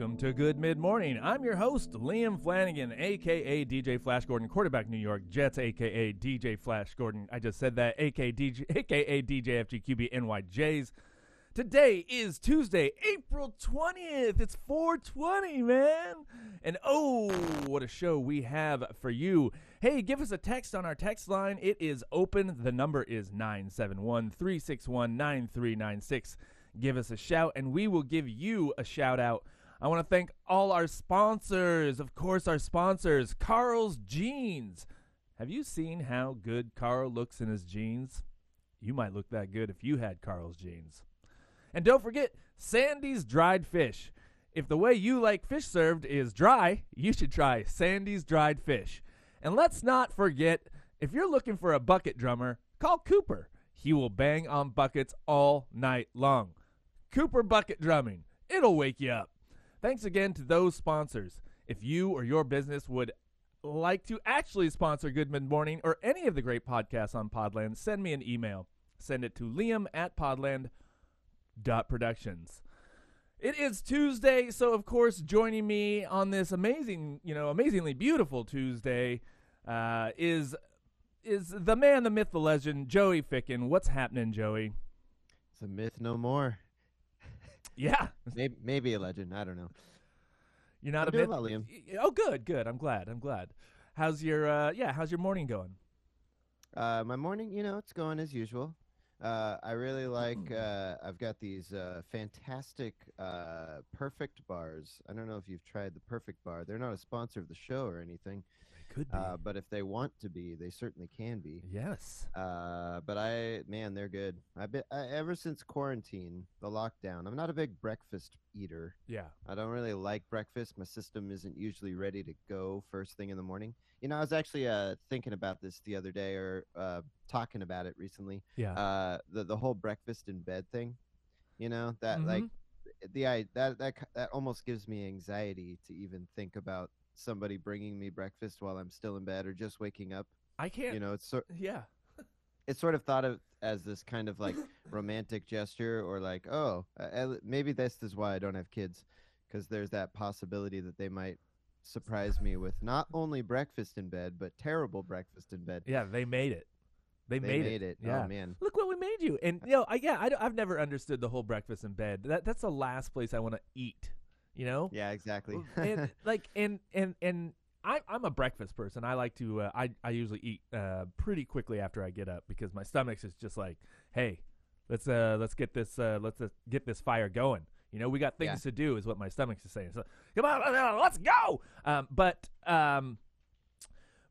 Welcome to Good Mid Morning. I'm your host, Liam Flanagan, aka DJ Flash Gordon, quarterback New York Jets, aka DJ Flash Gordon. I just said that, aka DJ, aka DJ FGQB NYJs. Today is Tuesday, April 20th. It's 420, man. And oh, what a show we have for you. Hey, give us a text on our text line. It is open. The number is 971 361 9396 give us a shout and we will give you a shout out. I want to thank all our sponsors. Of course, our sponsors, Carl's Jeans. Have you seen how good Carl looks in his jeans? You might look that good if you had Carl's jeans. And don't forget Sandy's dried fish. If the way you like fish served is dry, you should try Sandy's dried fish. And let's not forget if you're looking for a bucket drummer, call Cooper. He will bang on buckets all night long. Cooper Bucket Drumming. It'll wake you up. Thanks again to those sponsors. If you or your business would like to actually sponsor Good Mid Morning or any of the great podcasts on Podland, send me an email. Send it to liam at podland.productions. It is Tuesday, so of course, joining me on this amazing, you know, amazingly beautiful Tuesday uh, is is the man, the myth, the legend, Joey Ficken. What's happening, Joey? It's a myth no more. Yeah, Maybe, maybe a legend. I don't know. you're not I'm a myth. well, Liam. Oh, good, good. I'm glad. I'm glad. How's your uh, yeah? How's your morning going? Uh, my morning, you know, it's going as usual. Uh, I really like. Uh, I've got these uh, fantastic uh, Perfect bars. I don't know if you've tried the Perfect bar. They're not a sponsor of the show or anything, could be. uh, but if they want to be, they certainly can be. yes. Uh, but I, man, they're good. I've been I, ever since quarantine, the lockdown. I'm not a big breakfast eater. Yeah. I don't really like breakfast. My system isn't usually ready to go first thing in the morning. You know, I was actually uh, thinking about this the other day, or uh, talking about it recently. Yeah. Uh, the the whole breakfast in bed thing. You know that like Mhm. the I that that that almost gives me anxiety to even think about somebody bringing me breakfast while I'm still in bed or just waking up. I can't. You know, it's sort yeah. it's sort of thought of as this kind of like romantic gesture or like oh uh, maybe this is why i don't have kids because there's that possibility that they might surprise me with not only breakfast in bed but terrible breakfast in bed Yeah. They made it. They, they made, made it. it, Yeah. oh man Look what we made you. And you know, I, yeah, I, have never understood the whole breakfast in bed. That that's the last place I want to eat. You know. yeah exactly and like and and and I, I'm a breakfast person. I like to. Uh, I I usually eat uh, pretty quickly after I get up because my stomach's is just like, hey, let's uh let's get this uh let's uh, get this fire going. You know, we got things Yeah. to do, is what my stomach's is saying. So come on, let's go. Um, but um,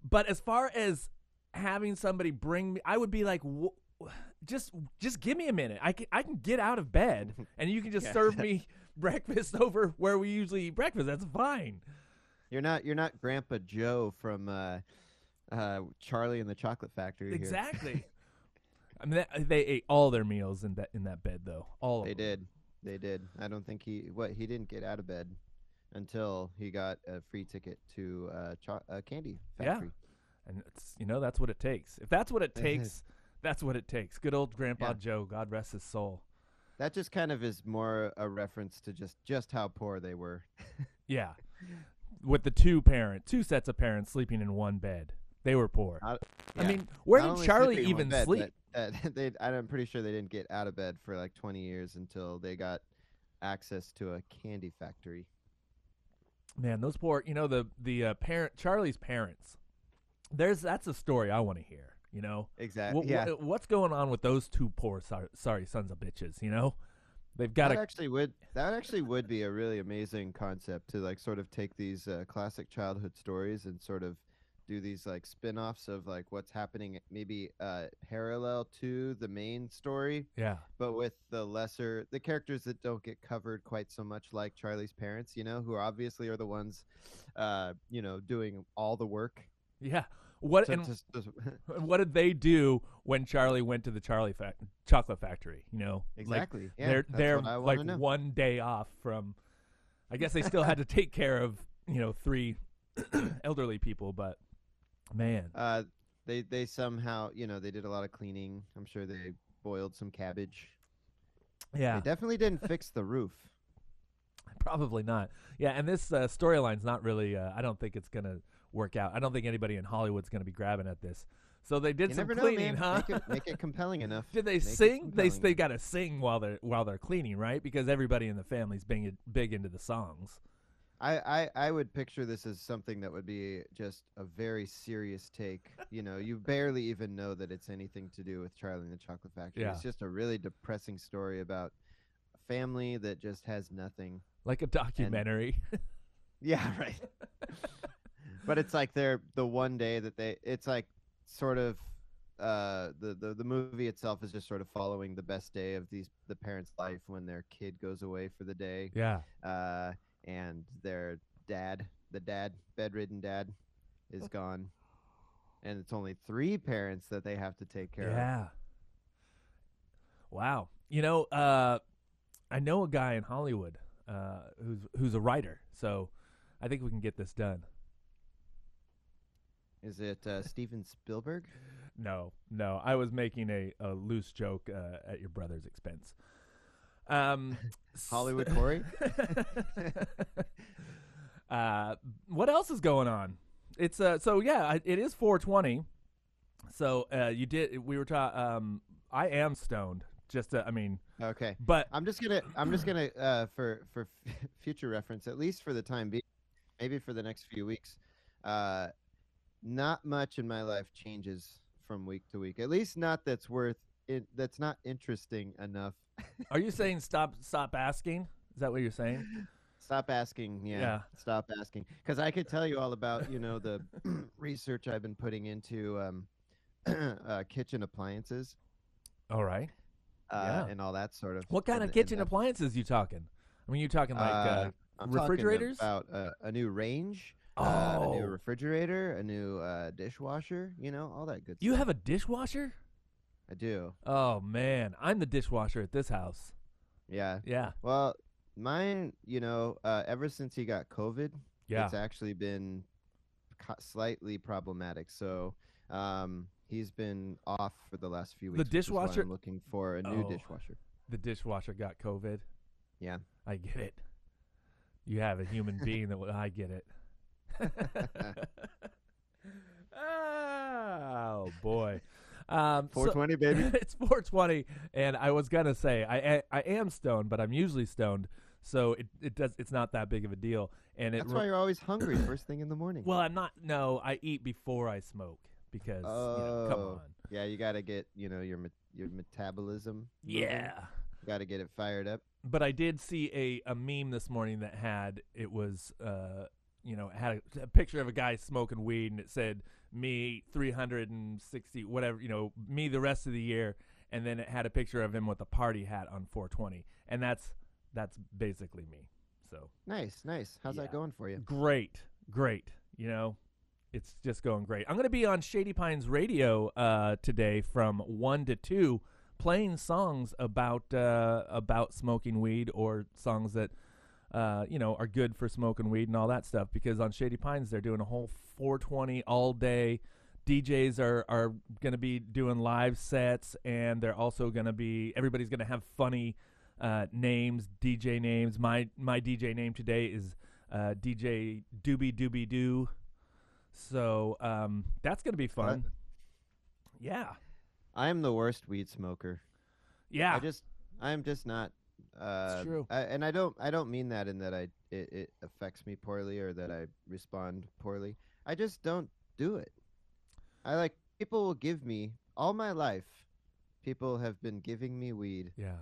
but as far as having somebody bring me, I would be like, "Wh- just just give me a minute. I can I can get out of bed and you can just Yeah. serve me breakfast over where we usually eat breakfast. That's fine. you're not you're not grandpa joe from uh uh charlie and the chocolate factory here. Exactly. I mean, that, they ate all their meals in that in that bed, though. All of they them. did they did i don't think he what he didn't get out of bed until he got a free ticket to uh, cho- a candy factory. Yeah. factory and it's you know that's what it takes. If that's what it takes, that's what it takes. Good old Grandpa Yeah. Joe, God rest his soul. That just kind of is more a reference to just just how poor they were. Yeah, with the two parent, two sets of parents sleeping in one bed, they were poor. Not- I mean, where Not did Charlie sleeping in one even bed, sleep? but, uh, they, I'm pretty sure they didn't get out of bed for like 20 years until they got access to a candy factory. Man, those poor, you know, the the uh, parent Charlie's parents. There's that's a story I want to hear. You know, Exactly. Wh- yeah. wh- what's going on with those two poor sorry, sorry sons of bitches? You know, they've got that to actually would that actually would be a really amazing concept to like sort of take these uh, classic childhood stories and sort of do these like spin-offs of like what's happening maybe uh parallel to the main story yeah. but with the lesser the characters that don't get covered quite so much like charlie's parents you know who obviously are the ones uh you know doing all the work Yeah. What and what did they do when Charlie went to the Charlie fac- chocolate factory? You know, Like, exactly yeah they're they're like know. one day off from. I guess they still had to take care of you know three elderly people, but man, uh they they somehow you know they did a lot of cleaning i'm sure they boiled some cabbage yeah, they definitely didn't fix the roof Probably not. Yeah, and this uh, storyline's not really. Uh, I don't think it's gonna work out. I don't think anybody in Hollywood's gonna be grabbing at this. So they did You some cleaning, know, huh? Make it, make it compelling enough. Did they Make sing? They they got to sing while they're while they're cleaning, right? Because everybody in the family's big big into the songs. I, I, I would picture this as something that would be just a very serious take. You know, you barely even know that it's anything to do with Charlie and the Chocolate Factory. Yeah. It's just a really depressing story about a family that just has nothing. Like a documentary. Yeah, right. but it's like they're the one day that they it's like sort of uh the, the the movie itself is just sort of following the best day of these the parents' life when their kid goes away for the day. yeah. uh, and their dad, the dad, bedridden dad, is gone, and it's only three parents that they have to take care of. Yeah. Wow. You know, uh, I know a guy in Hollywood uh, who's who's a writer, so I think we can get this done. Is it uh, Steven Spielberg? No, no, I was making a, a loose joke uh, at your brother's expense. Um, Hollywood Corey? uh, what else is going on? It's uh, so yeah, it is 420. So uh, you did. We were talking. Um, I am stoned. Just, to, I mean, Okay, but I'm just gonna, I'm just gonna, uh, for for future reference, at least for the time being, maybe for the next few weeks, uh, not much in my life changes from week to week. At least not that's worth it. That's not interesting enough are you saying stop? Stop asking. Is that what you're saying? Stop asking. Yeah. Yeah. Stop asking. Because I could tell you all about, you know, the research I've been putting into um, uh, kitchen appliances All right. uh, Yeah. and all that sort of. What kind of kitchen and, appliances you talking? I mean, you talking like uh, uh, I'm talking refrigerators? About uh, a new range, uh, a Oh. new refrigerator, a new uh, dishwasher. You know, all that good you stuff. You have a dishwasher? I do. Oh man, I'm the dishwasher at this house. Yeah. Yeah, Well, mine, you know, uh, ever since he got COVID, yeah. it's actually been slightly problematic. So um, he's been off for the last few weeks. The dishwasher- I'm looking for a new Oh. dishwasher. The dishwasher got COVID. Yeah. I get it. You have a human being that I get it. oh boy. Um, so- 420, baby. it's 420, and I was gonna say I, I I am stoned, but I'm usually stoned, so it, it does it's not that big of a deal. And it That's re- why you're always hungry first thing in the morning. well, I'm not. No, I eat before I smoke because you know, come Oh. on. yeah, you got to get you know your met- your metabolism. Yeah. got to get it fired up. But I did see a, a meme this morning that had it was uh you know had a, a picture of a guy smoking weed and it said me 360 whatever you know me the rest of the year and then it had a picture of him with a party hat on 420 and that's that's basically me so Nice, nice. How's Yeah. that going for you? great great you know it's just going great i'm going to be on shady pines radio uh today from 1 to 2 playing songs about uh about smoking weed or songs that uh you know are good for smoking weed and all that stuff because on shady pines they're doing a whole 420 all day DJs are are going to be doing live sets and they're also going to be everybody's going to have funny uh names DJ names my my DJ name today is uh, DJ Doobie Doobie Doo. So um, that's gonna be fun. Yeah, I am the worst weed smoker. yeah, I just I'm just not. Uh, true. I, and I don't I don't mean that in that I it, it affects me poorly or that I respond poorly. I just don't do it. I like people will give me all my life. People have been giving me weed, yeah,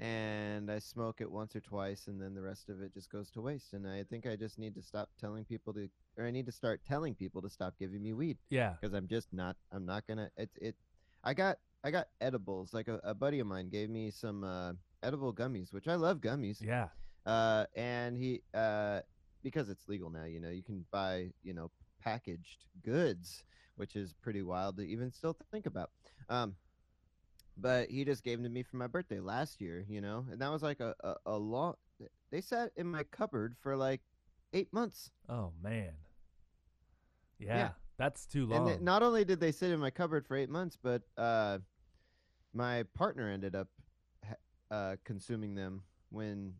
and I smoke it once or twice, and then the rest of it just goes to waste. And I think I just need to stop telling people to, or I need to start telling people to stop giving me weed yeah. because I'm just not. I'm not gonna. It's it. I got I got edibles. Like a, a buddy of mine gave me some uh, edible gummies, which I love gummies. Yeah, Uh, and he uh, because it's legal now. You know, you can buy you know packaged goods, which is pretty wild to even still think about. Um, but he just gave them to me for my birthday last year. You know, and that was like a a, a long. They sat in my cupboard for like eight months. Oh man. Yeah, Yeah. that's too long. they, not only did they sit in my cupboard for eight months, but uh, my partner ended up uh, consuming them when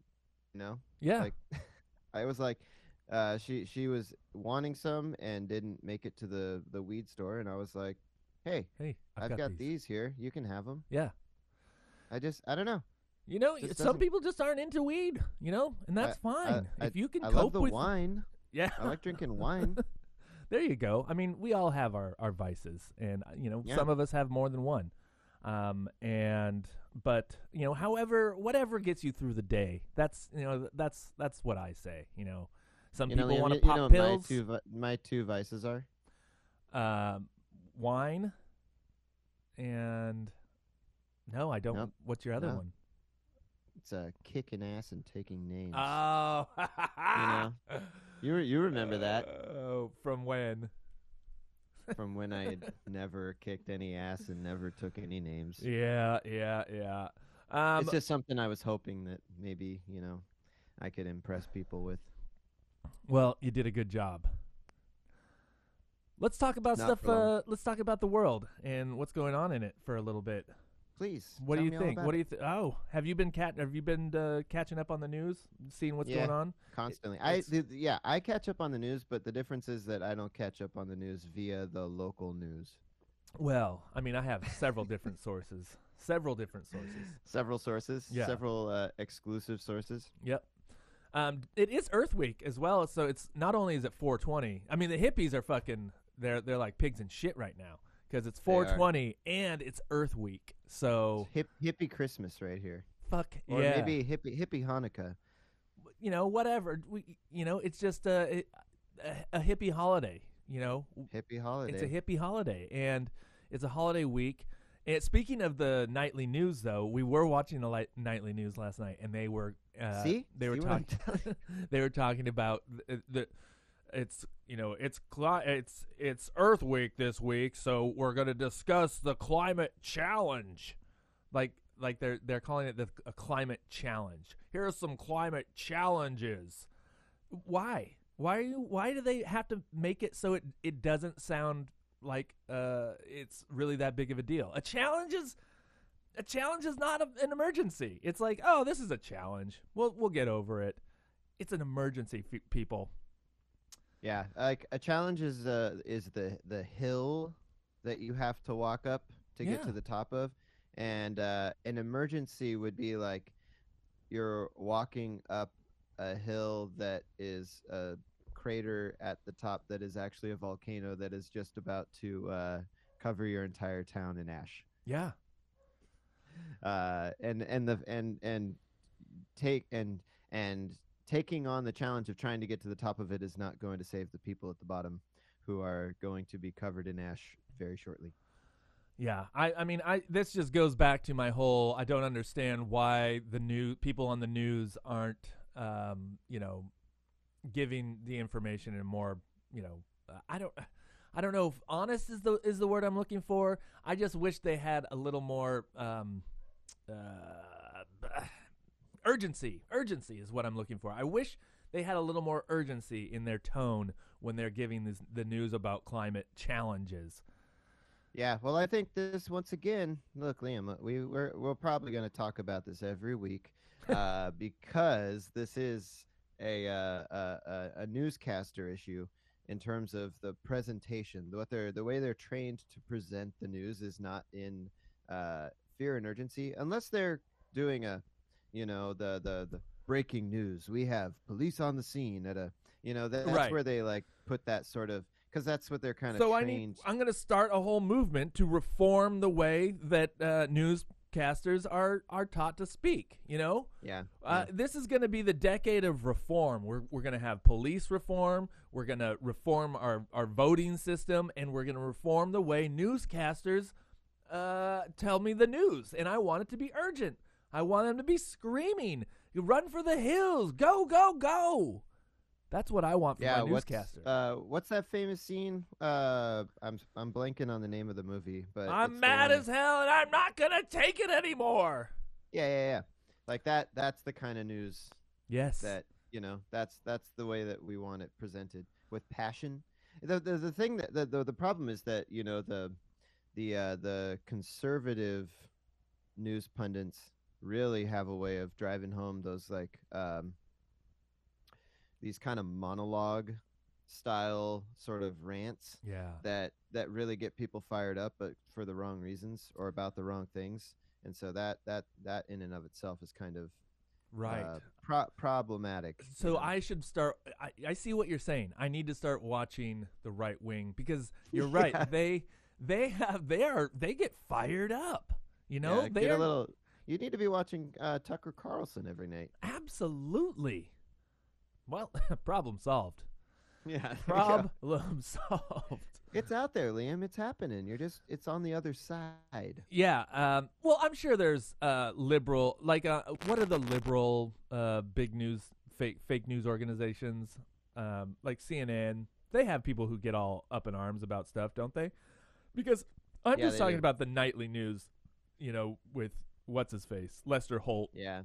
you know, Yeah. like I was like, uh, she she was wanting some and didn't make it to the the weed store, and I was like, hey, hey, I've, got, these. here. You can have them. Yeah. I just I don't know. You know, Just some people just aren't into weed, you know, and that's fine. I- if you can I cope love the with wine. Yeah. I like drinking wine. there you go. I mean, we all have our, our vices, and uh, you know, Yeah. some of us have more than one. Um, and but you know, however, whatever gets you through the day, that's you know, that's that's what I say. You know, some You people want you- to you pop know pills. My two, vi- my two vices are um, wine, and no, I don't. Nope. What's your other one? it's uh, kicking ass and taking names. Oh, know, you re- you remember that Oh, from when? From when I had never kicked any ass and never took any names. Yeah, yeah, yeah. Um, it's just something I was hoping that maybe you know I could impress people with. Well, you did a good job. Let's talk about Not stuff. Uh, let's talk about the world and what's going on in it for a little bit. Please. What do you think? What do you? think? oh, have you been cat? Have you been uh, catching up on the news, seeing what's Yeah. going on? constantly? I it's- yeah, I catch up on the news, but the difference is that I don't catch up on the news via the local news. Well, I mean, I have several different sources. Several different sources. Several sources, Yeah. several uh, exclusive sources. Yep. Um, it is Earth Week as well, so it's not only is it 420. I mean, the hippies are fucking. They're they're like pigs and shit right now because it's 420 and it's Earth Week. So Hip, hippie Christmas right here, fuck or yeah. maybe hippie hippie Hanukkah. you know, whatever. We, you know, it's just a, a a hippie holiday. You know, Hippie holiday. it's a hippie holiday, and it's a holiday week. And speaking of the nightly news, though, we were watching the light, nightly news last night, and they were uh, See? they were See talking they were talking about the, the it's you know it's cli- it's it's Earth Week this week, so we're going to discuss the climate challenge, like like they're they're calling it the a climate challenge. Here are some climate challenges. Why? Why you? Why do they have to make it so it it doesn't sound like uh it's really that big of a deal? A challenge is a challenge is not a, an emergency. It's like, oh, this is a challenge. We'll we'll get over it. It's an emergency, f- people. Yeah, like a challenge is uh is the the hill that you have to walk up to get Yeah. to the top of, and uh, an emergency would be like you're walking up a hill that is a crater at the top that is actually a volcano that is just about to uh, cover your entire town in ash. Yeah. uh, and and the and and take and and taking on the challenge of trying to get to the top of it is not going to save the people at the bottom who are going to be covered in ash very shortly. Yeah, I, I mean, I this just goes back to my whole. I don't understand why the new people on the news aren't, um, you know, giving the information in more, you know, I don't, I don't know if honest is the is the word I'm looking for. I just wish they had a little more, um, uh, urgency. Urgency is what I'm looking for. I wish they had a little more urgency in their tone when they're giving this, the news about climate challenges. Yeah, well, I think this once again. Look, Liam, uh, we we're we're probably going to talk about this every week uh, because this is a, uh, a a a newscaster issue in terms of the presentation. What they're the way they're trained to present the news is not in uh, fear and urgency, unless they're doing a, you know, the the the breaking news. We have police on the scene at a, you know, that, that's Right. where they like put that sort of because that's what they're kind of so I trained. need. I'm going to start a whole movement to reform the way that uh, newscasters are are taught to speak. You know, yeah, uh, this is going to be the decade of reform. We're we're going to have police reform. We're going to reform our our voting system, and we're going to reform the way newscasters uh, tell me the news. And I want it to be urgent. I want them to be screaming, "You "Run for the hills! Go go go!" That's what I want from yeah, my what's, newscaster. uh, what's that famous scene? Uh, I'm I'm blanking on the name of the movie, but I'm mad as hell and I'm not gonna take it anymore. yeah, yeah, yeah. Like that. That's the kind of news Yes. that you know. That's that's the way that we want it presented with passion. The the, the thing that the, the the problem is that you know the the uh, the conservative news pundits really have a way of driving home those like um these kind of monologue style sort of rants Yeah. that that really get people fired up but for the wrong reasons or about the wrong things and so that that that in and of itself is kind of Right. uh, pro- problematic you So know? I should start. I, I see what you're saying. I need to start watching the right wing because you're right. Yeah. They they have they are they get fired up. You know Yeah, they get are a little you need to be watching uh, tucker carlson every night absolutely. Well, problem solved. yeah there you go. Problem solved. it's out there liam it's happening you're just it's on the other side Yeah. Um, well, I'm sure there's uh, liberal, like, uh, what are the liberal uh, big news, fake fake news organizations, um, like CNN? They have people who get all up in arms about stuff, don't they? Because I'm Yeah, just talking do. about the nightly news, you know, with what's his face, Lester Holt, yeah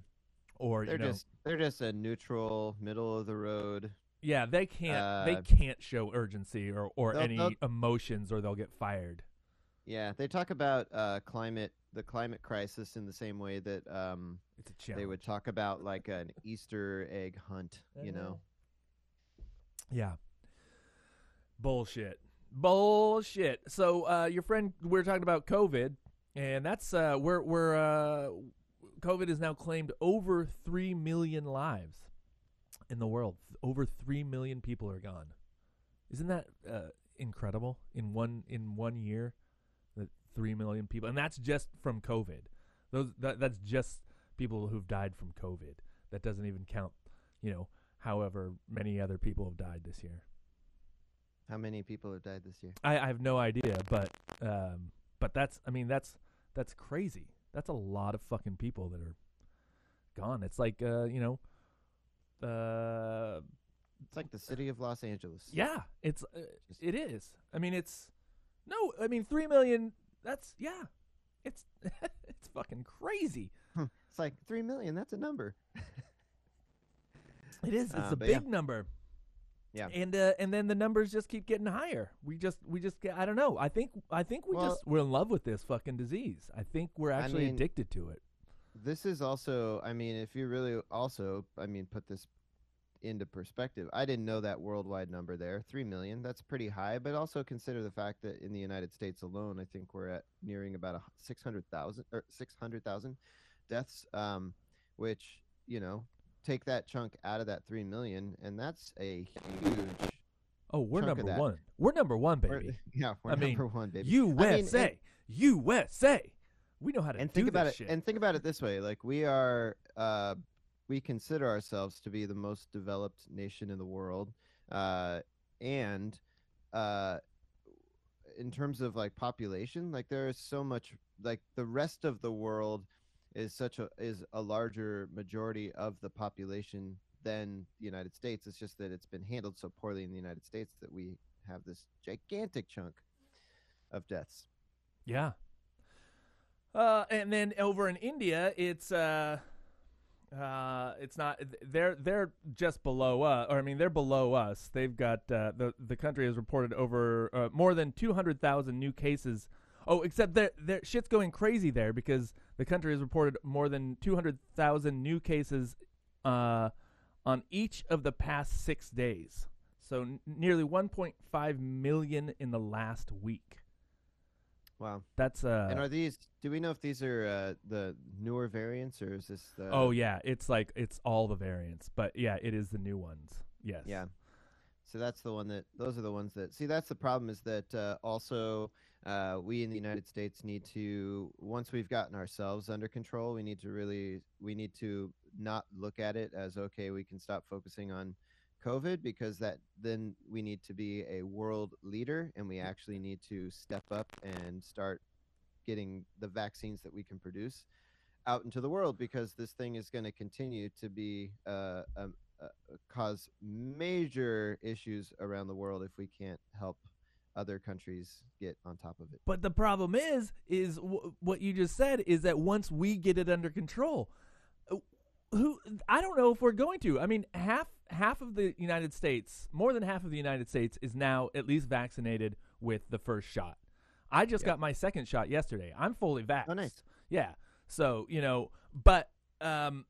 or they're you know, just they're just a neutral middle of the road yeah, they can't they uh, can't show urgency or or they'll- any they'll- emotions, or they'll get fired. yeah they talk about uh climate the climate crisis in the same way that um It's a they would talk about like an easter egg hunt you know Yeah. Bullshit. Bullshit. So uh, your friend, we are talking about COVID, and that's uh, we're we're uh, COVID has now claimed over three million lives in the world. Over three million people are gone. Isn't that uh, incredible? In one in one year, that three million people, and that's just from COVID. Those that, that's just people who've died from COVID. That doesn't even count, you know, however many other people have died this year. how many people have died this year I, I have no idea, but um, but that's I mean that's that's crazy. That's a lot of fucking people that are gone. It's like uh, you know, uh, it's like the city of los angeles yeah, it's uh, it is. I mean it's no, I mean three million. That's yeah, it's it's fucking crazy. it's like three million that's a number It is. It's Uh, a but yeah. big number. Yeah. And uh, and then the numbers just keep getting higher. We just we just get I don't know. I think I think we Well- just we're in love with this fucking disease. I think we're I actually mean- addicted to it. this is also i mean if you really also i mean put this into perspective i didn't know that worldwide number there 3 million that's pretty high but also consider the fact that in the united states alone i think we're at nearing about a 600000 or 600000 deaths um which you know take that chunk out of that 3 million and that's a huge Oh, we're number one. We're number one, we're- baby. yeah we're I mean, number one baby USA, USA. We know how to and do think about it shit. and think about it this way like we are uh we consider ourselves to be the most developed nation in the world uh and uh in terms of like population like there is so much like the rest of the world is such a is a larger majority of the population than the United States it's just that it's been handled so poorly in the United States that we have this gigantic chunk of deaths yeah. Uh, and then over in India, it's uh, uh, it's not. They're they're just below us, or I mean, they're below us. They've got uh, the the country has reported over uh, more than two hundred thousand new cases. Oh, except their their shit's going crazy there because the country has reported more than two hundred thousand new cases uh, on each of the past six days. So n- nearly one point five million in the last week. wow That's uh. and are these? Do we know if these are uh, the newer variants, or is this the? oh yeah, it's like it's all the variants, but yeah, it is the new ones. Yes. yeah. So that's the one that. Those are the ones that. See, that's the problem. Is that uh, also uh, we in the United States need to once we've gotten ourselves under control, we need to really we need to not look at it as okay. We can stop focusing on COVID because that then we need to be a world leader and we actually need to step up and start getting the vaccines that we can produce out into the world because this thing is going to continue to be uh, a, a, cause major issues around the world if we can't help other countries get on top of it. But the problem is, is w- what you just said is that once we get it under control, uh, who I don't know if we're going to. I mean, half half of the United States, more than half of the United States, is now at least vaccinated with the first shot. I just Yeah. got my second shot yesterday. I'm fully vaxxed. Oh, nice. Yeah. So you know, but um,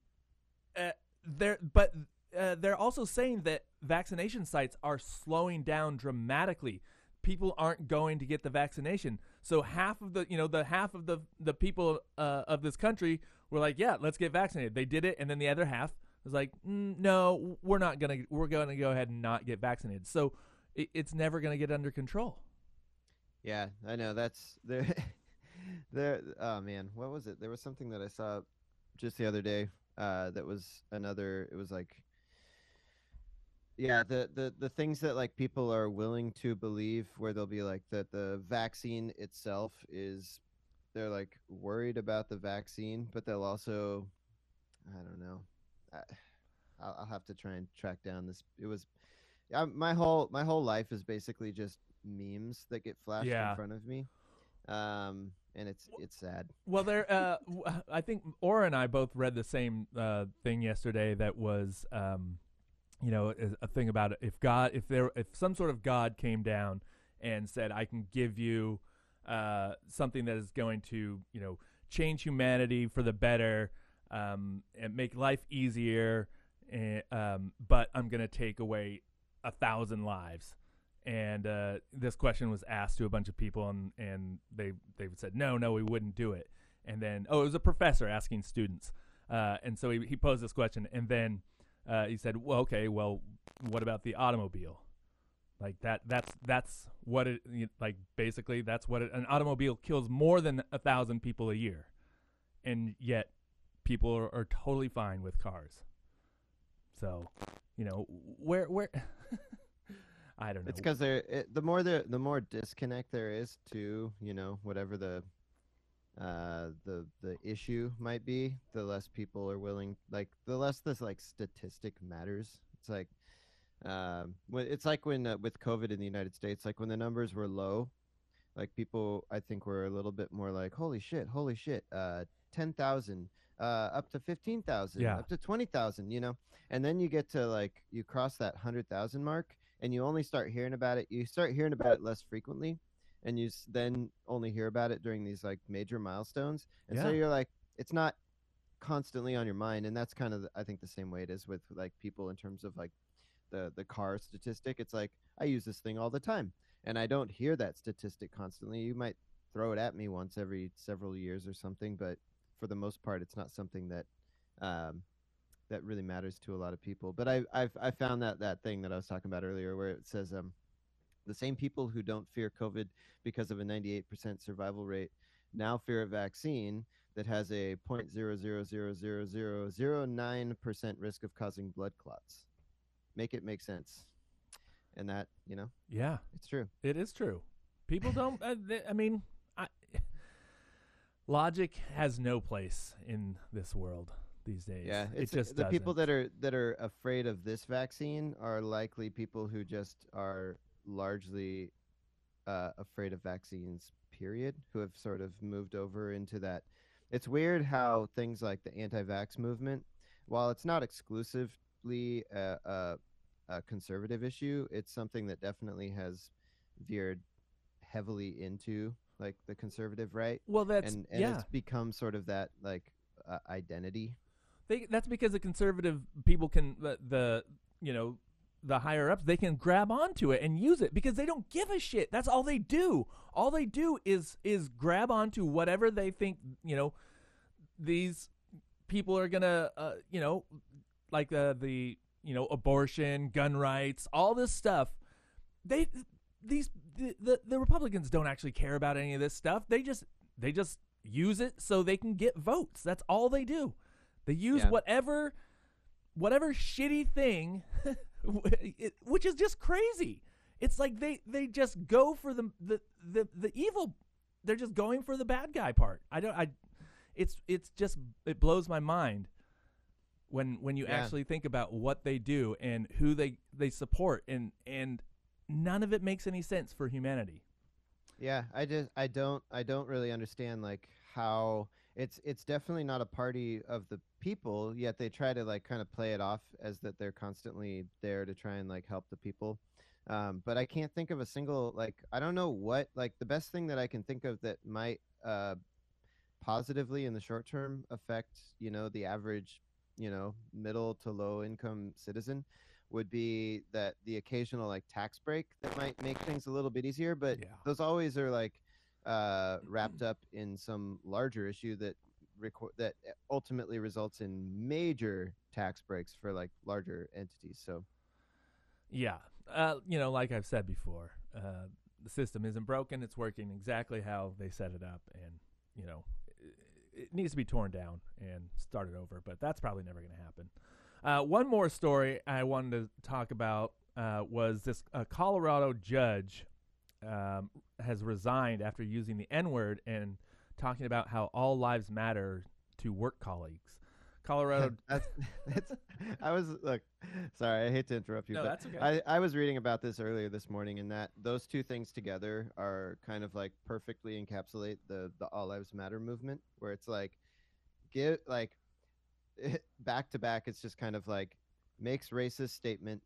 uh, there, but uh, they're also saying that vaccination sites are slowing down dramatically. People aren't going to get the vaccination, so half of the you know the half of the the people uh, of this country were like, yeah, let's get vaccinated. They did it, and then the other half was like, mm, no, we're not gonna we're gonna go ahead and not get vaccinated. So it, it's never gonna get under control. Yeah, I know. That's there. there. Oh man, what was it? There was something that I saw just the other day. Uh, that was another. It was like, yeah, the the the things that like people are willing to believe, where they'll be like that the vaccine itself is, they're like worried about the vaccine, but they'll also, I don't know. I, I'll, I'll have to try and track down this. It was, uh, my whole my whole life is basically just memes that get flashed Yeah. in front of me, um, and it's it's sad. Well, there. Uh, I think Aura and I both read the same uh, thing yesterday. That was, um, you know, a, a thing about it. if God, if there, if some sort of God came down and said, "I can give you uh, something that is going to, you know, change humanity for the better um, and make life easier," and, um, but I'm going to take away a thousand lives and uh, this question was asked to a bunch of people, and, and they they said no, no, we wouldn't do it. And then oh, it was a professor asking students, uh, and so he, he posed this question, and then uh, he said, well, okay, well, what about the automobile? Like that that's that's what it like basically that's what it, an automobile kills more than a thousand people a year, and yet people are, are totally fine with cars. So, you know, where where I don't know. It's because there. It, the more the the more disconnect there is to you know whatever the uh the the issue might be, the less people are willing. Like the less this like statistic matters. It's like um when it's like when uh, with COVID in the United States, like when the numbers were low, like people I think were a little bit more like holy shit, holy shit, uh ten thousand. Uh, up to fifteen thousand, Yeah. up to twenty thousand, you know, and then you get to like you cross that hundred thousand mark, and you only start hearing about it you start hearing about it less frequently and you s- then only hear about it during these like major milestones and so Yeah. you're like it's not constantly on your mind and that's kind of the, i think the same way it is with like people in terms of like the the car statistic it's like i use this thing all the time and i don't hear that statistic constantly you might throw it at me once every several years or something but for the most part it's not something that um that really matters to a lot of people. But I I've I found that that thing that I was talking about earlier, where it says um, the same people who don't fear COVID because of a 98% survival rate now fear a vaccine that has a 0.0000009% risk of causing blood clots. Make it make sense, and that you know yeah. it's true. It is true. People don't. Uh, they, I mean, I, logic has no place in this world these days. Yeah, it just the people doesn't. that are that are afraid of this vaccine are likely people who just are largely uh, afraid of vaccines. Period. Who have sort of moved over into that. It's weird how things like the anti-vax movement, while it's not exclusively a, a, a conservative issue, it's something that definitely has veered heavily into like the conservative right, Well, that's and and yeah. it's become sort of that like uh, identity They, that's because the conservative people can the, the you know the higher ups they can grab onto it and use it because they don't give a shit. That's all they do. All they do is is grab onto whatever they think you know these people are gonna uh, you know like uh, the you know abortion, gun rights, all this stuff. They these the, the the Republicans don't actually care about any of this stuff. They just they just use it so they can get votes. That's all they do. They use Yeah. whatever whatever shitty thing which is just crazy. It's like they they just go for the the the, the evil they're just going for the bad guy part. I don't I it's it's just it blows my mind when when you Yeah. actually think about what they do and who they they support and and none of it makes any sense for humanity. Yeah, I just I don't I don't really understand like how it's it's definitely not a party of the people yet they try to like kind of play it off as that they're constantly there to try and like help the people. Um, but I can't think of a single like I don't know what like the best thing that I can think of that might uh, positively in the short term affect you know the average you know middle to low income citizen would be that the occasional like tax break that might make things a little bit easier but Yeah. those always are like uh wrapped up in some larger issue that record that ultimately results in major tax breaks for like larger entities so Yeah. Uh, you know, like I've said before, uh, the system isn't broken. It's working exactly how they set it up. And, you know, it, it needs to be torn down and started over. But that's probably never going to happen. Uh, one more story I wanted to talk about uh, was this Colorado judge um, has resigned after using the N word and talking about how all lives matter to work colleagues. Colorado. that's, that's i was look sorry i hate to interrupt you no, but that's okay. I, I was reading about this earlier this morning and that those two things together are kind of like perfectly encapsulate the the all lives matter movement where it's like give like back to back it's just kind of like makes racist statement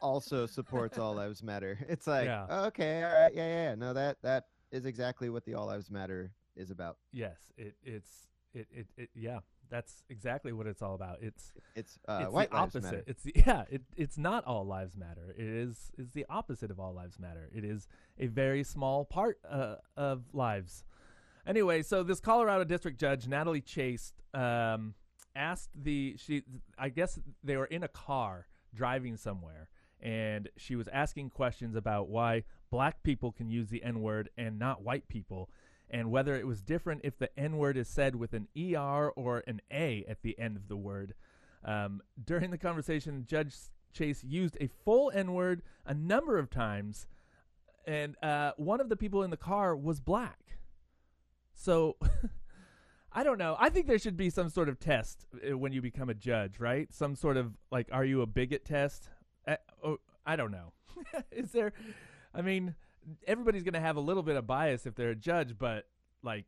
also supports all lives matter it's like Yeah. okay all right yeah, yeah yeah no that that is exactly what the all lives matter is about Yes, it it's it, it it yeah, that's exactly what it's all about. It's it's uh it's white the lives opposite. matter It's yeah, it it's not all lives matter. It is it's the opposite of all lives matter. It is a very small part uh, of lives. Anyway, so this Colorado district judge Natalie Chase um, asked the she I guess they were in a car driving somewhere and she was asking questions about why black people can use the N word and not white people and whether it was different if the N word is said with an ER or an A at the end of the word. Um, during the conversation, Judge Chase used a full N word a number of times, and uh, one of the people in the car was black. So. I don't know. I think there should be some sort of test uh, when you become a judge, right? Some sort of like, are you a bigot test? Uh, oh, I don't know. Is there? I mean, everybody's going to have a little bit of bias if they're a judge, but like,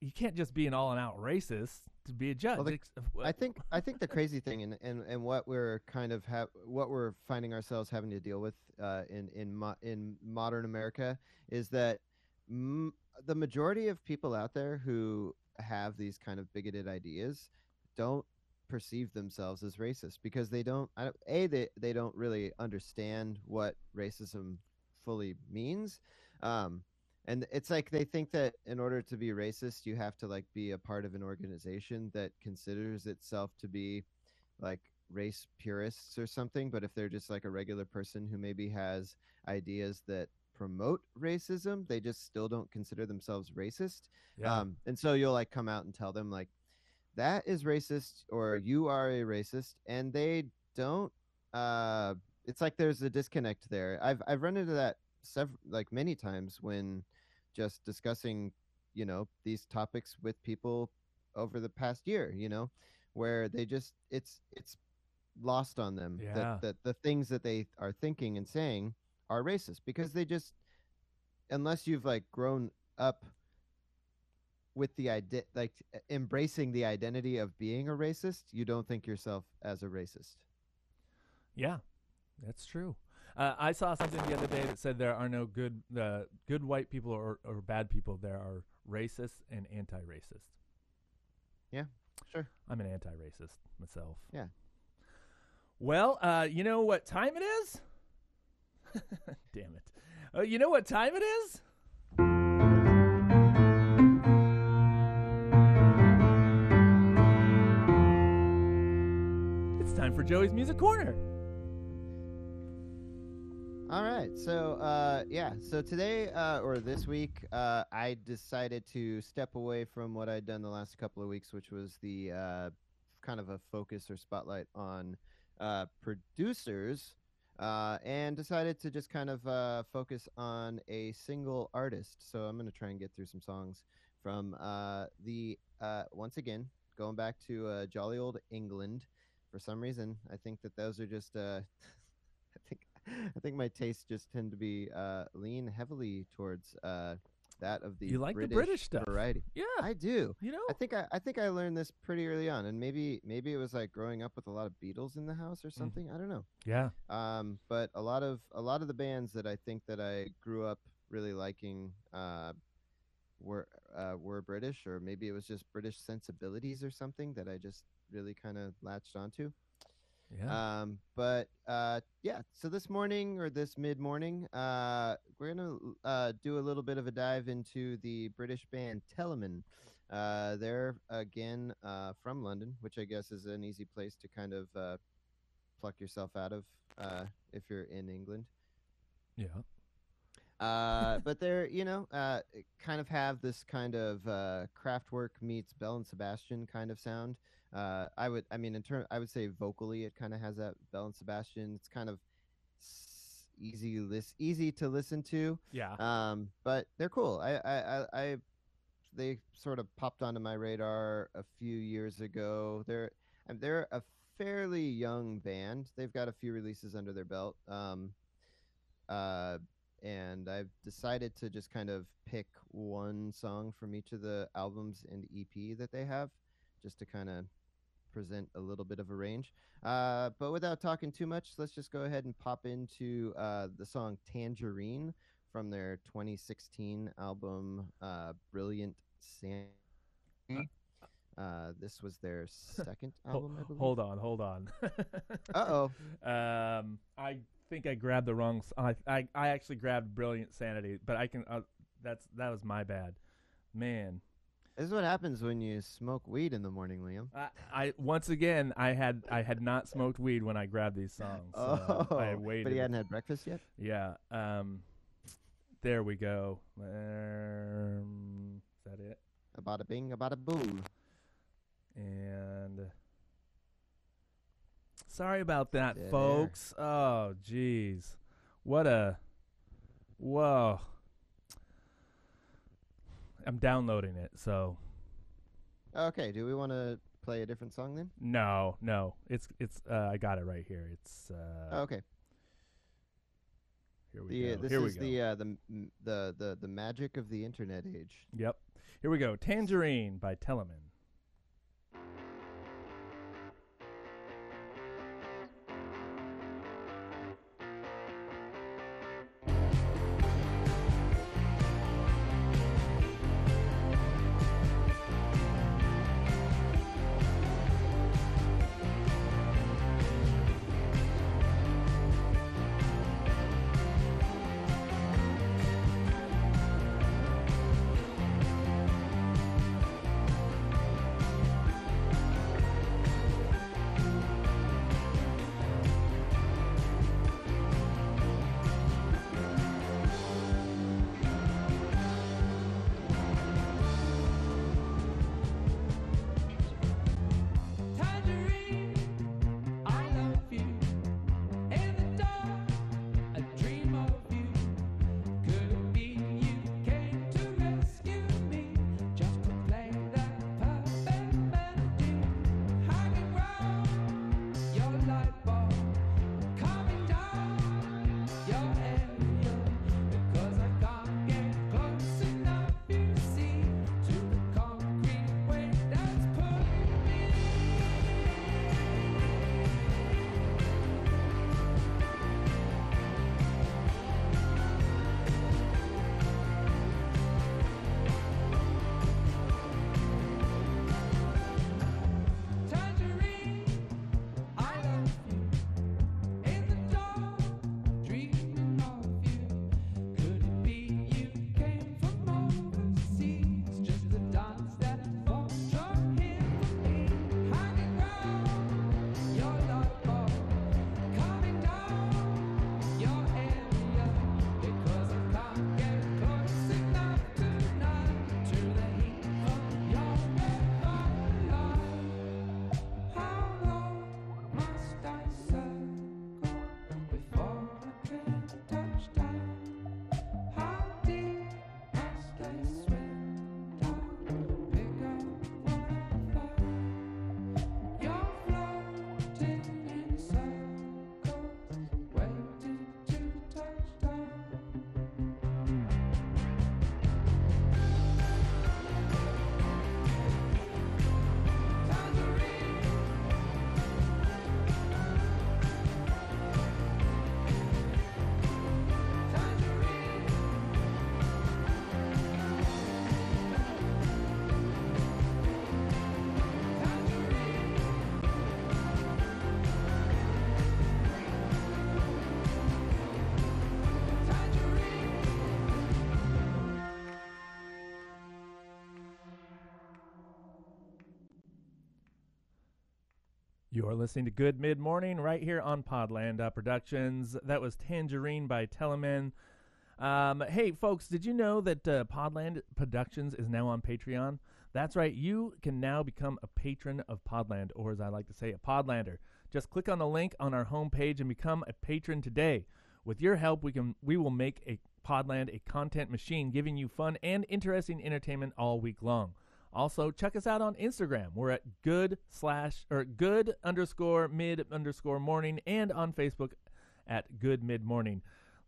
you can't just be an all and out racist to be a judge. Well, the- I think I think the crazy thing and, and, and what we're kind of ha- what we're finding ourselves having to deal with uh, in in mo- in modern America is that m- the majority of people out there who have these kind of bigoted ideas don't perceive themselves as racist because they don't I a they they don't really understand what racism fully means um and it's like they think that in order to be racist you have to like be a part of an organization that considers itself to be like race purists or something but if they're just like a regular person who maybe has ideas that promote racism they just still don't consider themselves racist yeah. um and so you'll like come out and tell them like that is racist or you are a racist and they don't uh it's like there's a disconnect there i've i've run into that several like many times when just discussing you know these topics with people over the past year you know where they just it's it's lost on them Yeah. that, that the things that they are thinking and saying are racist because they just unless you've like grown up with the ide- like embracing the identity of being a racist you don't think yourself as a racist Yeah, that's true. Uh, I saw something the other day that said there are no good uh, good white people or, or bad people. There are racist and anti-racist. Yeah, sure. I'm an anti-racist myself. Yeah. Well, uh, you know what time it is? Damn it! Uh, you know what time it is? For Joey's Music Corner. All right. So, uh, yeah. So today, uh, or this week, uh, I decided to step away from what I'd done the last couple of weeks, which was the uh, kind of a focus or spotlight on uh, producers, uh, and decided to just kind of focus on a single artist. So I'm going to try and get through some songs from the once again going back to jolly old England. For some reason, I think that those are just. Uh, I think I think my tastes just tend to be uh, lean heavily towards uh, that of the You like the British British stuff. variety. Yeah, I do. you know. I think I, I think I learned this pretty early on, and maybe maybe it was like growing up with a lot of Beatles in the house or something. I don't know. yeah. Um, but a lot of a lot of the bands that I think that I grew up really liking uh, were uh, were British, or maybe it was just British sensibilities or something that I just really kind of latched onto. Yeah. Um, but uh, yeah, so this morning or this mid morning, uh, we're gonna uh, do a little bit of a dive into the British band Teleman. Uh, they're again uh, from London, which I guess is an easy place to kind of uh, pluck yourself out of uh, if you're in England. yeah. Uh, but they're you know uh, kind of have this kind of uh, Kraftwerk meets Belle and Sebastian kind of sound. Uh, I would I mean in turn I would say vocally it kind of has that Belle and Sebastian. It's kind of easy lis- easy to listen to. Yeah. Um, but they're cool. I, I, I, I, they sort of popped onto my radar a few years ago. They're, they're a fairly young band. They've got a few releases under their belt. Um, uh, and I've decided to just kind of pick one song from each of the albums and EP that they have, just to kind of present a little bit of a range. Uh, but without talking too much, let's just go ahead and pop into uh, the song Tangerine from their 2016 album uh, Brilliant Sanity. Uh, this was their second album, I believe. Hold on, hold on. Uh-oh. Um, I think I grabbed the wrong. I, I, I actually grabbed Brilliant Sanity, but I can. Uh, that's that was my bad, man. This is what happens when you smoke weed in the morning, Liam. I, I once again I had I had not smoked weed when I grabbed these songs. So oh, I waited. but he hadn't had breakfast yet. Yeah. Um, there we go. Um, is that it? About a bing, about a bada boo. And sorry about that, air. folks. Oh, jeez, what a whoa! I'm downloading it, so Okay, do we want to play a different song then? no, no, it's it's. Uh, I got it right here. It's uh, Oh, okay. here we The, uh, go. this here we is go. the, uh, the the the the magic of the internet age. Yep. Here we go. Tangerine by Teleman. You're listening to Good Mid Morning right here on Podland uh, Productions. That was Tangerine by Teleman. Um, hey, folks, did you know that uh, Podland Productions is now on Patreon? That's right, you can now become a patron of Podland, or as I like to say, a Podlander. Just click on the link on our homepage and become a patron today. With your help, we can we will make a Podland a content machine, giving you fun and interesting entertainment all week long. Also, check us out on Instagram. We're at good slash or good underscore mid underscore morning and on Facebook at good mid morning.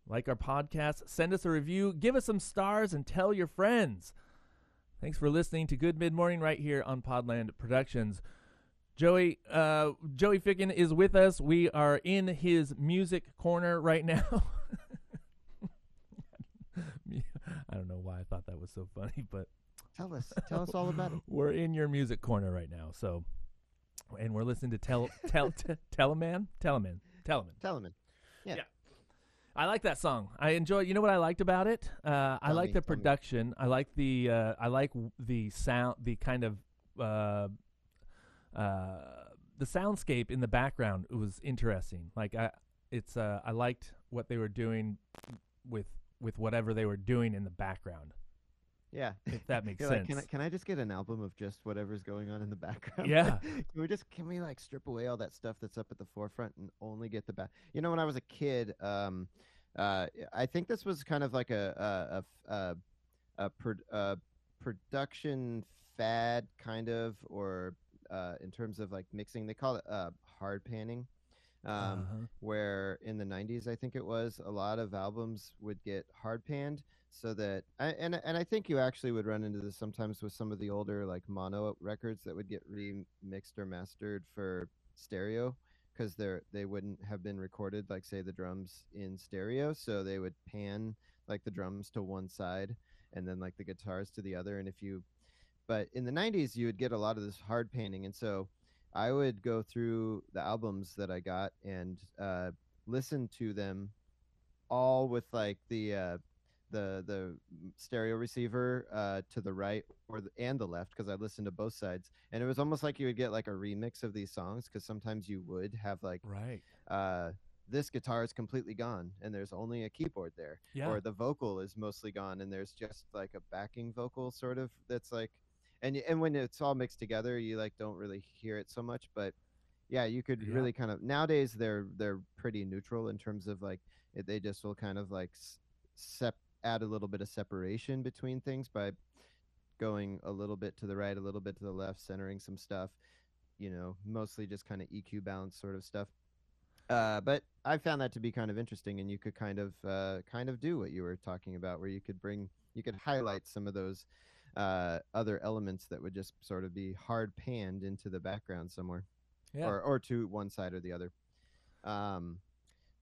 Like our podcast, send us a review, give us some stars, and tell your friends. Thanks for listening to Good Mid Morning right here on Podland Productions. Joey uh, Joey Ficken is with us. We are in his music corner right now. I don't know why I thought that was so funny, but Tell us, tell us all about it. we're in your music corner right now. So, and we're listening to Tel Tel te, Teleman Teleman Teleman. Teleman. Yeah. Yeah. I like that song. I enjoy. You know what I liked about it? Uh, I like the tell me. production. I like the. Uh, I like the sound. The kind of. Uh, uh, the soundscape in the background it was interesting. Like I, it's. Uh, I liked what they were doing with with whatever they were doing in the background. Yeah. If that makes You're sense. like, can I, can I just get an album of just whatever's going on in the background? Yeah. can we just can we like strip away all that stuff that's up at the forefront and only get the back? You know, when I was a kid, um, uh, I think this was kind of like a a a, a, a, pro, a production fad, kind of, or uh, in terms of like mixing. They call it uh, hard panning. Um, Uh-huh. where in the 90s i think it was a lot of albums would get hard panned so that and and i think you actually would run into this sometimes with some of the older like mono records that would get remixed or mastered for stereo because they're they wouldn't have been recorded like say the drums in stereo so they would pan like the drums to one side and then like the guitars to the other and if you but in the 90s you would get a lot of this hard panning and so I would go through the albums that I got and uh, listen to them all with like the uh, the the stereo receiver uh, to the right or the, and the left because I listened to both sides and it was almost like you would get like a remix of these songs because sometimes you would have like Right. uh, this guitar is completely gone and there's only a keyboard there Yeah. or the vocal is mostly gone and there's just like a backing vocal sort of that's like and and when it's all mixed together you like don't really hear it so much but yeah you could Yeah. really kind of nowadays they're they're pretty neutral in terms of like it, they just will kind of like sep- add a little bit of separation between things by going a little bit to the right a little bit to the left centering some stuff you know mostly just kind of eq balance sort of stuff uh, but I found that to be kind of interesting, and you could kind of uh, kind of do what you were talking about, where you could bring, you could highlight some of those uh, other elements that would just sort of be hard panned into the background somewhere, Yeah. or or to one side or the other. Um,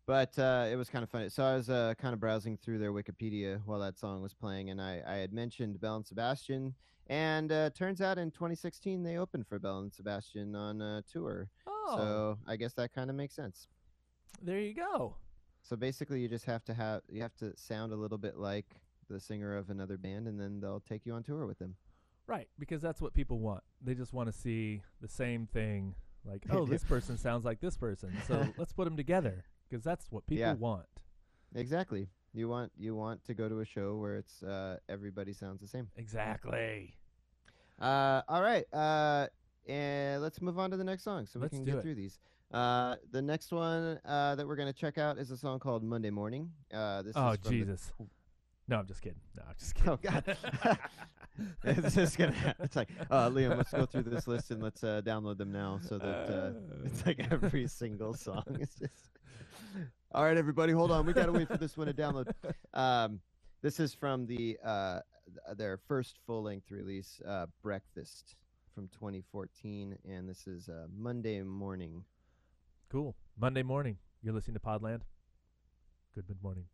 but uh, it was kind of funny. So I was uh, kind of browsing through their Wikipedia while that song was playing, and I, I had mentioned Belle and Sebastian, and uh, turns out in 2016 they opened for Belle and Sebastian on a tour. oh, So I guess that kind of makes sense. there you go. So basically, you just have to have you have to sound a little bit like the singer of another band, and then they'll take you on tour with them. Right, because that's what people want. They just want to see the same thing. Like, oh, this person sounds like this person, so let's put them together because that's what people Yeah. want. Exactly. You want you want to go to a show where it's uh, everybody sounds the same. Exactly. Uh, all right. Uh, and let's move on to the next song so we Let's can get it. through these. Uh, the next one uh, that we're gonna check out is a song called Monday Morning. Uh, this Oh is from the- Jesus. No, I'm just kidding. No, I'm just kidding. Oh God! it's just gonna. It's like, uh, Liam, let's go through this list and let's uh, download them now, so that uh, it's like every single song. It's just. All right, everybody, hold on. We gotta wait for this one to download. Um, this is from the uh, their first full length release, uh, Breakfast, from 2014, and this is uh, Monday morning. Cool. Monday morning. You're listening to Podland. Good mid morning.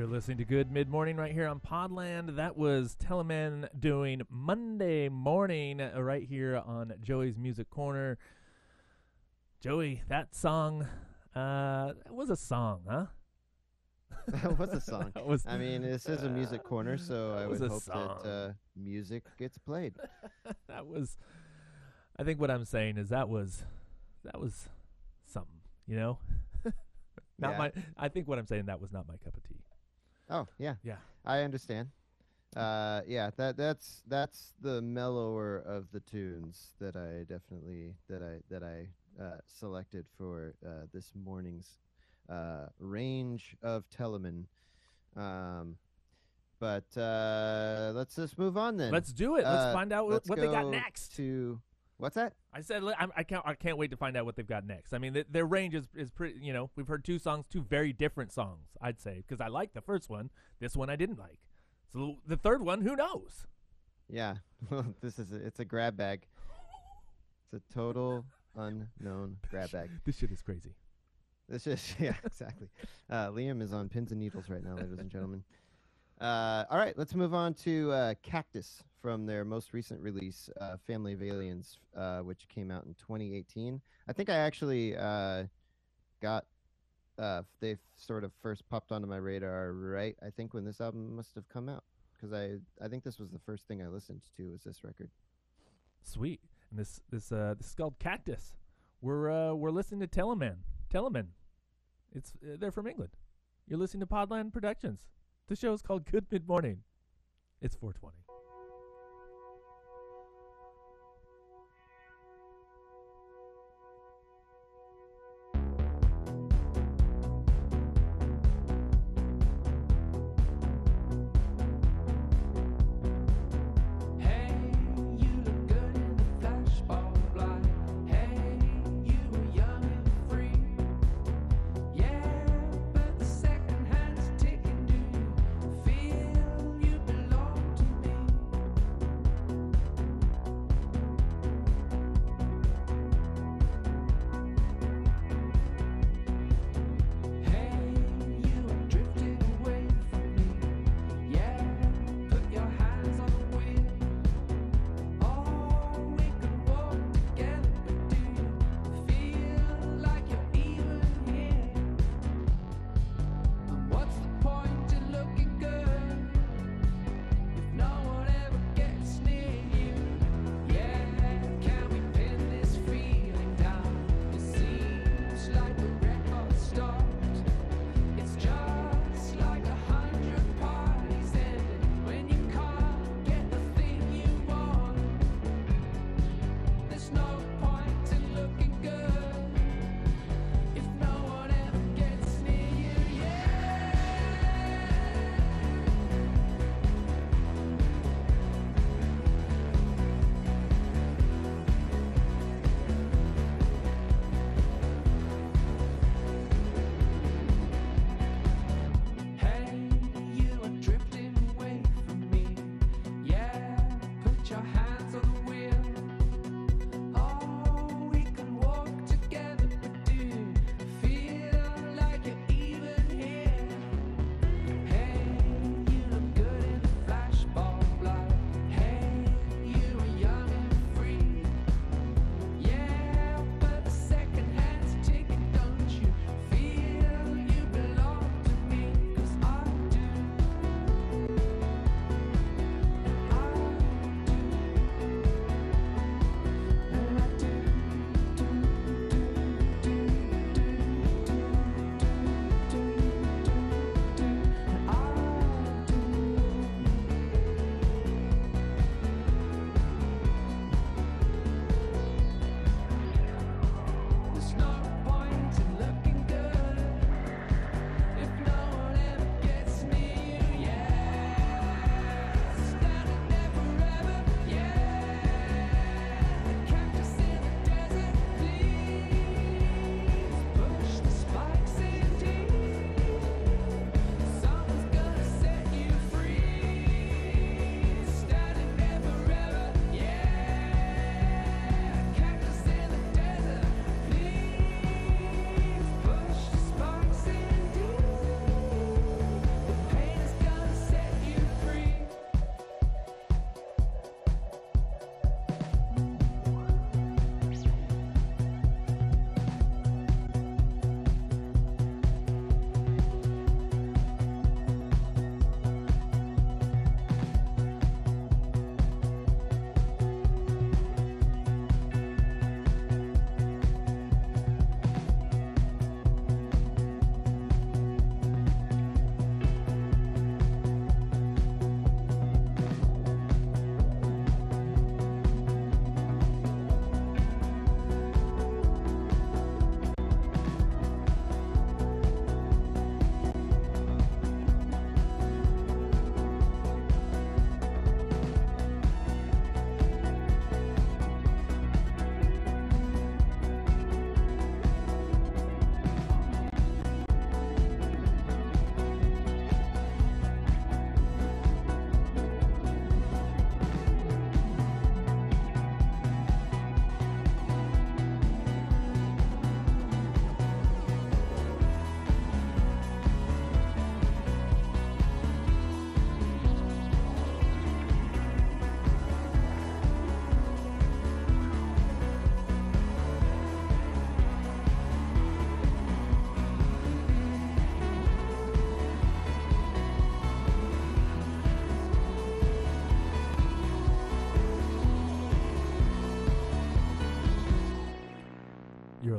You're listening to Good Mid Morning right here on Podland. That was Teleman doing Monday morning uh, right here on Joey's Music Corner. Joey, that song uh that was a song, huh? that was a song. Was I mean, this is a music corner, so I would hope song. that uh, music gets played. that was I think what I'm saying is that was that was something, you know? not Yeah. my I think what I'm saying that was not my cup of tea. Oh yeah, Yeah. I understand. Uh, yeah, that that's that's the mellower of the tunes that I definitely that I that I uh, selected for uh, this morning's uh, range of Teleman. Um, but uh, let's just move on then. Let's do it. Let's Uh, find out what, let's what they got next. To what's that? I said I'm, I can't. I can't wait to find out what they've got next. I mean, th- their range is is pretty. You know, we've heard two songs, two very different songs. I'd say because I liked the first one. This one I didn't like. So the third one, who knows? Yeah, this is a, it's a grab bag. It's a total unknown grab bag. This shit is crazy. This is yeah, exactly. Uh, Liam is on pins and needles right now, ladies and gentlemen. Uh, all right, let's move on to uh, Cactus from their most recent release, uh, Family of Aliens, uh, which came out in 2018. I think I actually uh, got uh, they sort of first popped onto my radar right. I think when this album must have come out because I I think this was the first thing I listened to was this record. Sweet. And this this this is called Cactus. We're we're listening to Teleman. Teleman. It's they're from England. You're listening to Podland Productions. The show is called Good Mid Morning. It's 420.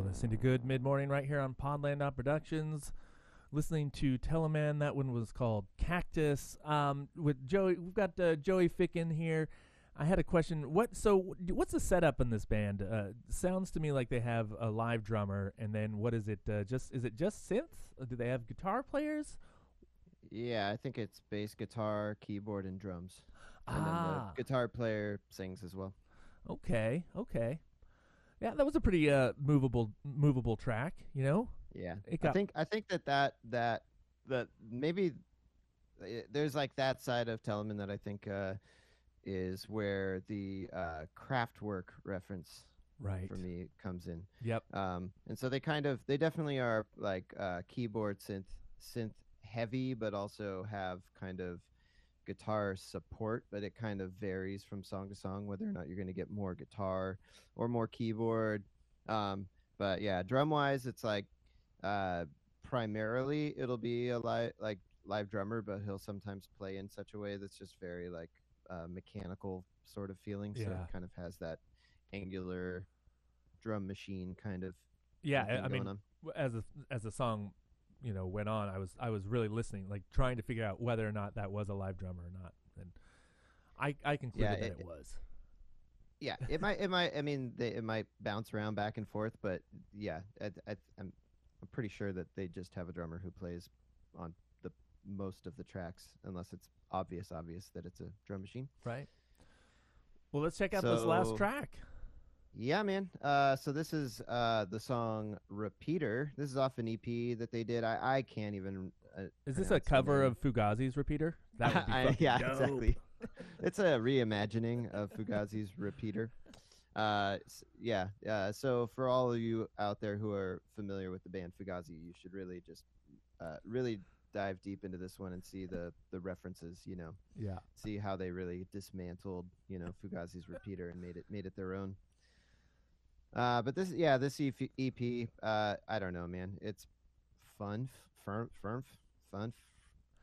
You're listening to Good Mid Morning right here on Podland Out Productions. Listening to Teleman. That one was called Cactus. Um, with Joey, we've got uh, Joey Fick in here. I had a question. What? So, what's the setup in this band? Uh, sounds to me like they have a live drummer, and then what is it? Uh, just is it just synths? Uh, Do they have guitar players? Yeah, I think it's bass guitar, keyboard, and drums. And ah, then the guitar player sings as well. okay, okay. Yeah, that was a pretty uh movable movable track. You know. Yeah, It I think I think that that that that maybe uh, there's like that side of Teleman that I think uh, is where the uh, Kraftwerk reference Right. for me comes in. Yep. Um, and so they kind of they definitely are like uh, keyboard synth synth heavy, but also have kind of guitar support. But it kind of varies from song to song whether or not you're going to get more guitar or more keyboard. Um, but yeah, drum wise, it's like uh, primarily it'll be a live like live drummer, but he'll sometimes play in such a way that's just very like uh, mechanical sort of feeling. So Yeah. it kind of has that angular drum machine kind of Yeah, I- mean, on. as a as the song, you know, went on, I was I was really listening, like trying to figure out whether or not that was a live drummer or not, and I I concluded Yeah, that it- it, was. yeah it might it might i mean they, it might bounce around back and forth but yeah I, I, i'm i'm pretty sure that they just have a drummer who plays on the most of the tracks unless it's obvious obvious that it's a drum machine Right. Well, let's check out this last track. Yeah man uh so this is uh the song repeater this is off an ep that they did i i can't even uh, Is this a cover of Fugazi's Repeater? That would be I- yeah, dope. exactly. it's a reimagining of Fugazi's Repeater. Uh, s- yeah, uh, so for all of you out there who are familiar with the band Fugazi, you should really just uh, really dive deep into this one and see the the references. You know, Yeah. see how they really dismantled you know Fugazi's Repeater and made it made it their own. Uh, but this, yeah, this EP, EP uh, I don't know, man. It's fun, firm, firm, fun.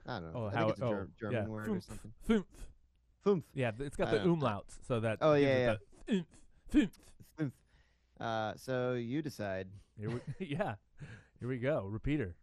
I don't know. Oh, I how think it's a oh, Ger- German yeah. word or something. Foomf. Foomph. Yeah, it's got the don't umlauts, so that. Oh, yeah, yeah, it the oomph, Uh, so you decide. Here we, yeah, here we go. Repeater.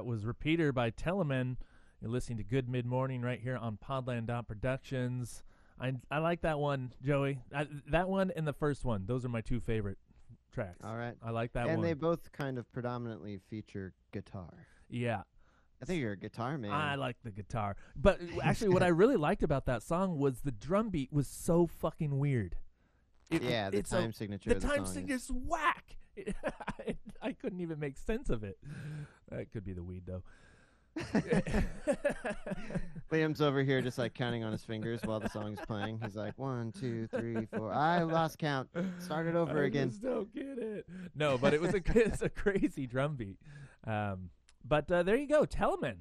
That was Repeater by Teleman. You're listening to Good Mid Morning right here on Podland Dot Productions. I I like that one, Joey. I, that one and the first one. Those are my two favorite tracks. All right. I like that and one. And they both kind of predominantly feature guitar. yeah, I think you're a guitar man. I like the guitar. But actually, what I really liked about that song was the drum beat was so fucking weird. It- yeah, the it's a- time signature. the the time song is- whack. I couldn't even make sense of it. That could be the weed though. Liam's over here just like counting on his fingers while the song's playing. He's like one, two, three, four. I lost count. Start it over I again. just don't get it. No, but it was a it's a crazy drum beat. Um, but uh, there you go, Teleman.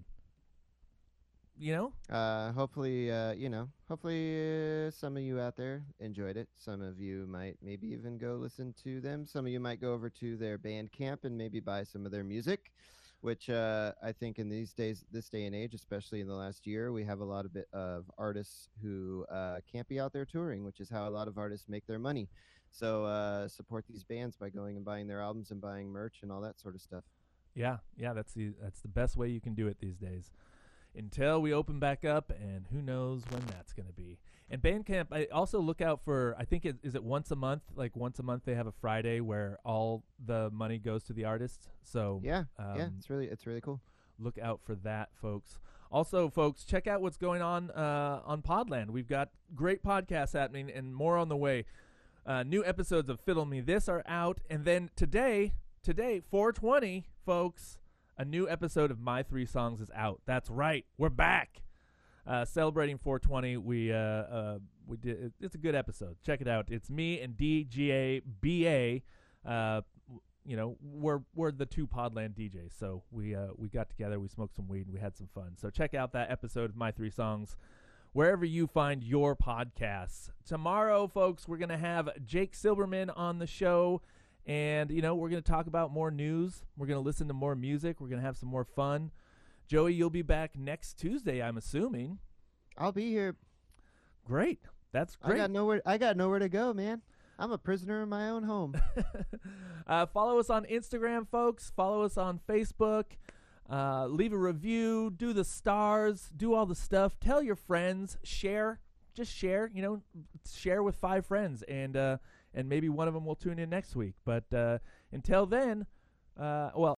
You know, Uh, hopefully, uh, you know, hopefully uh, some of you out there enjoyed it. Some of you might maybe even go listen to them. Some of you might go over to their Bandcamp and maybe buy some of their music, which uh, I think in these days, this day and age, especially in the last year, we have a lot of bit of artists who uh, can't be out there touring, which is how a lot of artists make their money. So uh, support these bands by going and buying their albums and buying merch and all that sort of stuff. yeah, yeah. That's the that's the best way you can do it these days. Until we open back up, and who knows when that's going to be. And Bandcamp, I also look out for. I think it is it once a month. Like once a month, they have a Friday where all the money goes to the artist. So Yeah, yeah, um, it's really it's really cool. look out for that, folks. Also, folks, check out what's going on uh, on Podland. We've got great podcasts happening and more on the way. Uh, new episodes of Fiddle Me This are out, and then today, today, 420, folks, a new episode of My Three Songs is out. That's right, we're back. Uh, celebrating 420, we uh, uh, we did. It's a good episode. Check it out. It's me and DGA Uh, you know, we're we're the two Podland DJs, so we uh, we got together, we smoked some weed, and we had some fun. So check out that episode of My Three Songs wherever you find your podcasts. Tomorrow, folks, we're gonna have Jake Silberman on the show, and you know we're gonna talk about more news. We're gonna listen to more music. We're gonna have some more fun. Joey, you'll be back next Tuesday, I'm assuming. I'll be here. Great, that's great. I got nowhere. I got nowhere to go, man. I'm a prisoner in my own home. uh, follow us on Instagram, folks. Follow us on Facebook. Uh, leave a review. Do the stars. Do all the stuff. Tell your friends. Share. Just share. You know, share with five friends, and uh, and maybe one of them will tune in next week. But uh, until then, uh, well.